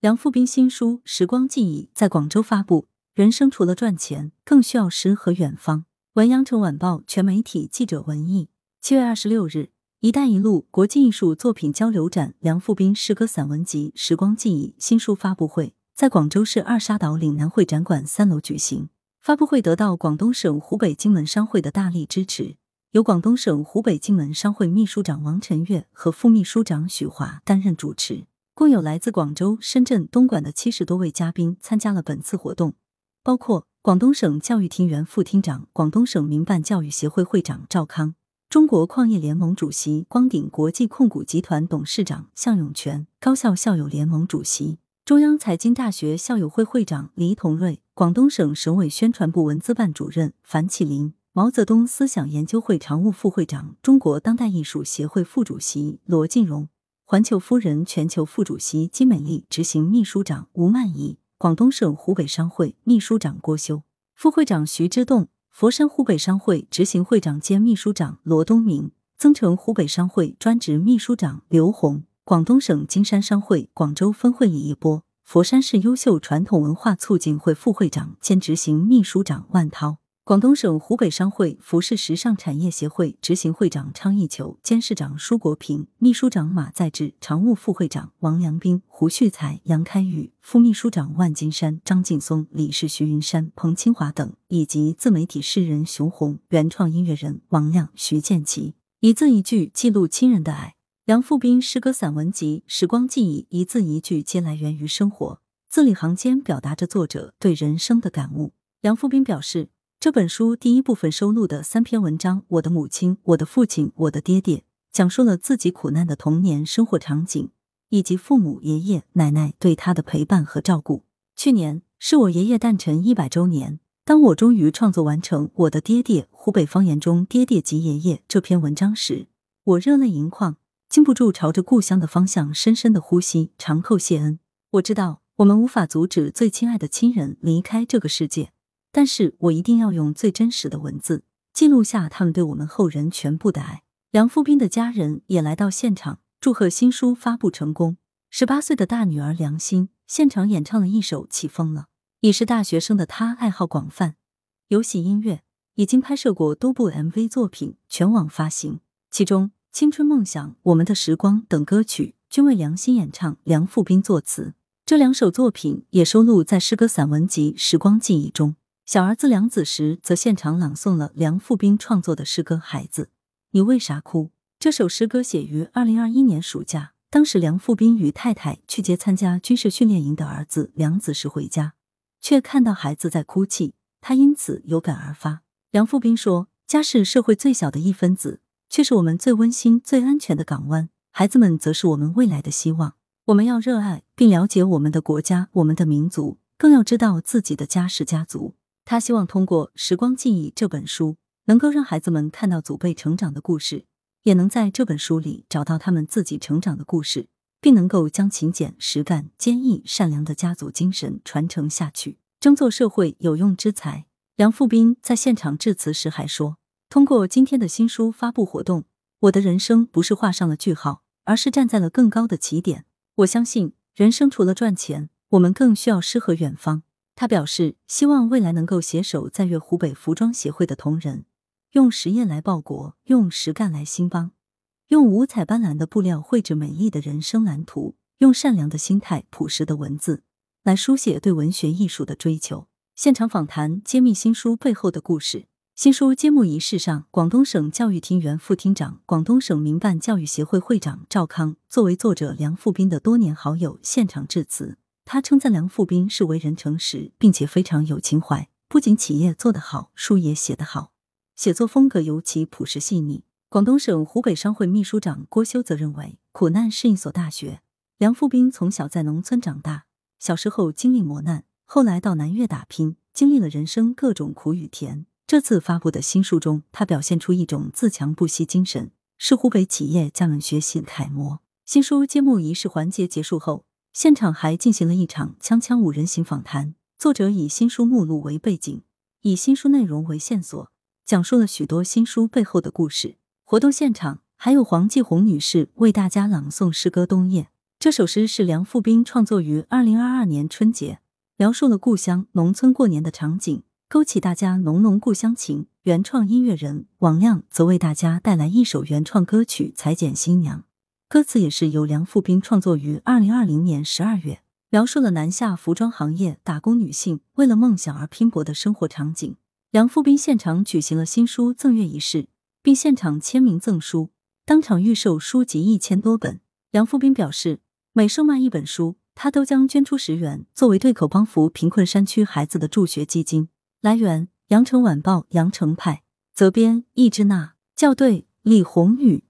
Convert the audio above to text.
梁复斌新书《时光记忆》在广州发布。人生除了赚钱，更需要诗和远方。文阳城晚报全媒体记者文艺。七月二十六日，“一带一路”国际艺术作品交流展梁复斌诗歌散文集《时光记忆》新书发布会在广州市二沙岛岭南会展馆三楼举行。发布会得到广东省湖北荆门商会的大力支持，由广东省湖北荆门商会秘书长王晨月和副秘书长许华担任主持。共有来自广州、深圳、东莞的七十多位嘉宾参加了本次活动。包括广东省教育厅原副厅长、广东省民办教育协会会长赵康，中国矿业联盟主席、光鼎国际控股集团董事长向永全，高校校友联盟主席、中央财经大学校友会会长黎同瑞，广东省省委宣传部文资办主任樊启林，毛泽东思想研究会常务副会长、中国当代艺术协会副主席罗进荣，环球夫人全球副主席金美丽，执行秘书长吴曼怡。广东省湖北商会秘书长郭修，副会长徐之栋，佛山湖北商会执行会长兼秘书长罗东明，增城湖北商会专职秘书长刘红，广东省金山商会广州分会李一波，佛山市优秀传统文化促进会副会长兼执行秘书长万涛。广东省湖北商会服饰时尚产业协会执行会长昌义球，监事长舒国平，秘书长马在志，常务副会长王良斌、胡旭才、杨开宇，副秘书长万金山、张劲松，理事徐云山、彭清华等，以及自媒体诗人熊红、原创音乐人王亮、徐建奇，一字一句记录亲人的爱。梁富斌诗歌散文集《时光记忆》，一字一句皆来源于生活，字里行间表达着作者对人生的感悟。梁富斌表示。这本书第一部分收录的三篇文章《我的母亲》《我的父亲》《我的爹爹》，讲述了自己苦难的童年生活场景，以及父母、爷爷、奶奶对他的陪伴和照顾。去年是我爷爷诞辰一百周年，当我终于创作完成《我的爹爹》湖北方言中“爹爹即爷爷”这篇文章时，我热泪盈眶，禁不住朝着故乡的方向深深的呼吸，长叩谢恩。我知道，我们无法阻止最亲爱的亲人离开这个世界。但是我一定要用最真实的文字记录下他们对我们后人全部的爱。梁复斌的家人也来到现场，祝贺新书发布成功。十八岁的大女儿梁欣现场演唱了一首《起风了》。已是大学生的她爱好广泛，游戏音乐，已经拍摄过多部 MV 作品，全网发行。其中《青春梦想》《我们的时光》等歌曲均为梁欣演唱，梁复斌作词。这两首作品也收录在诗歌散文集《时光记忆》中。小儿子梁子时则现场朗诵了梁复斌创作的诗歌《孩子，你为啥哭》。这首诗歌写于二零二一年暑假，当时梁复斌与太太去接参加军事训练营的儿子梁子时回家，却看到孩子在哭泣，他因此有感而发。梁复斌说：“家是社会最小的一分子，却是我们最温馨、最安全的港湾。孩子们则是我们未来的希望。我们要热爱并了解我们的国家、我们的民族，更要知道自己的家是家族。”他希望通过《时光记忆》这本书，能够让孩子们看到祖辈成长的故事，也能在这本书里找到他们自己成长的故事，并能够将勤俭、实干、坚毅、善良的家族精神传承下去，争做社会有用之才。梁复斌在现场致辞时还说：“通过今天的新书发布活动，我的人生不是画上了句号，而是站在了更高的起点。我相信，人生除了赚钱，我们更需要诗和远方。”他表示，希望未来能够携手在粤湖北服装协会的同仁，用实业来报国，用实干来兴邦，用五彩斑斓的布料绘制美丽的人生蓝图，用善良的心态、朴实的文字来书写对文学艺术的追求。现场访谈揭秘新书背后的故事。新书揭幕仪式上，广东省教育厅原副厅长、广东省民办教育协会会长赵康作为作者梁复斌的多年好友现场致辞。他称赞梁复斌是为人诚实，并且非常有情怀。不仅企业做得好，书也写得好，写作风格尤其朴实细腻。广东省湖北商会秘书长郭修则认为，苦难是一所大学。梁富斌从小在农村长大，小时候经历磨难，后来到南粤打拼，经历了人生各种苦与甜。这次发布的新书中，他表现出一种自强不息精神，是湖北企业家们学习楷模。新书揭幕仪式环节结束后。现场还进行了一场“锵锵五人行”访谈，作者以新书目录为背景，以新书内容为线索，讲述了许多新书背后的故事。活动现场还有黄继红女士为大家朗诵诗歌《冬夜》。这首诗是梁复斌创作于二零二二年春节，描述了故乡农村过年的场景，勾起大家浓浓故乡情。原创音乐人王亮则为大家带来一首原创歌曲《裁剪新娘》，歌词也是由梁复斌创作于二零二零年十二月，描述了南下服装行业打工女性为了梦想而拼搏的生活场景。梁复斌现场举行了新书赠阅仪式，并现场签名赠书，当场预售书籍一千多本。梁复斌表示，每售卖一本书，他都将捐出十元，作为对口帮扶贫困山区孩子的助学基金。来源：羊城晚报羊城派，责编：易之娜，校对：李红宇。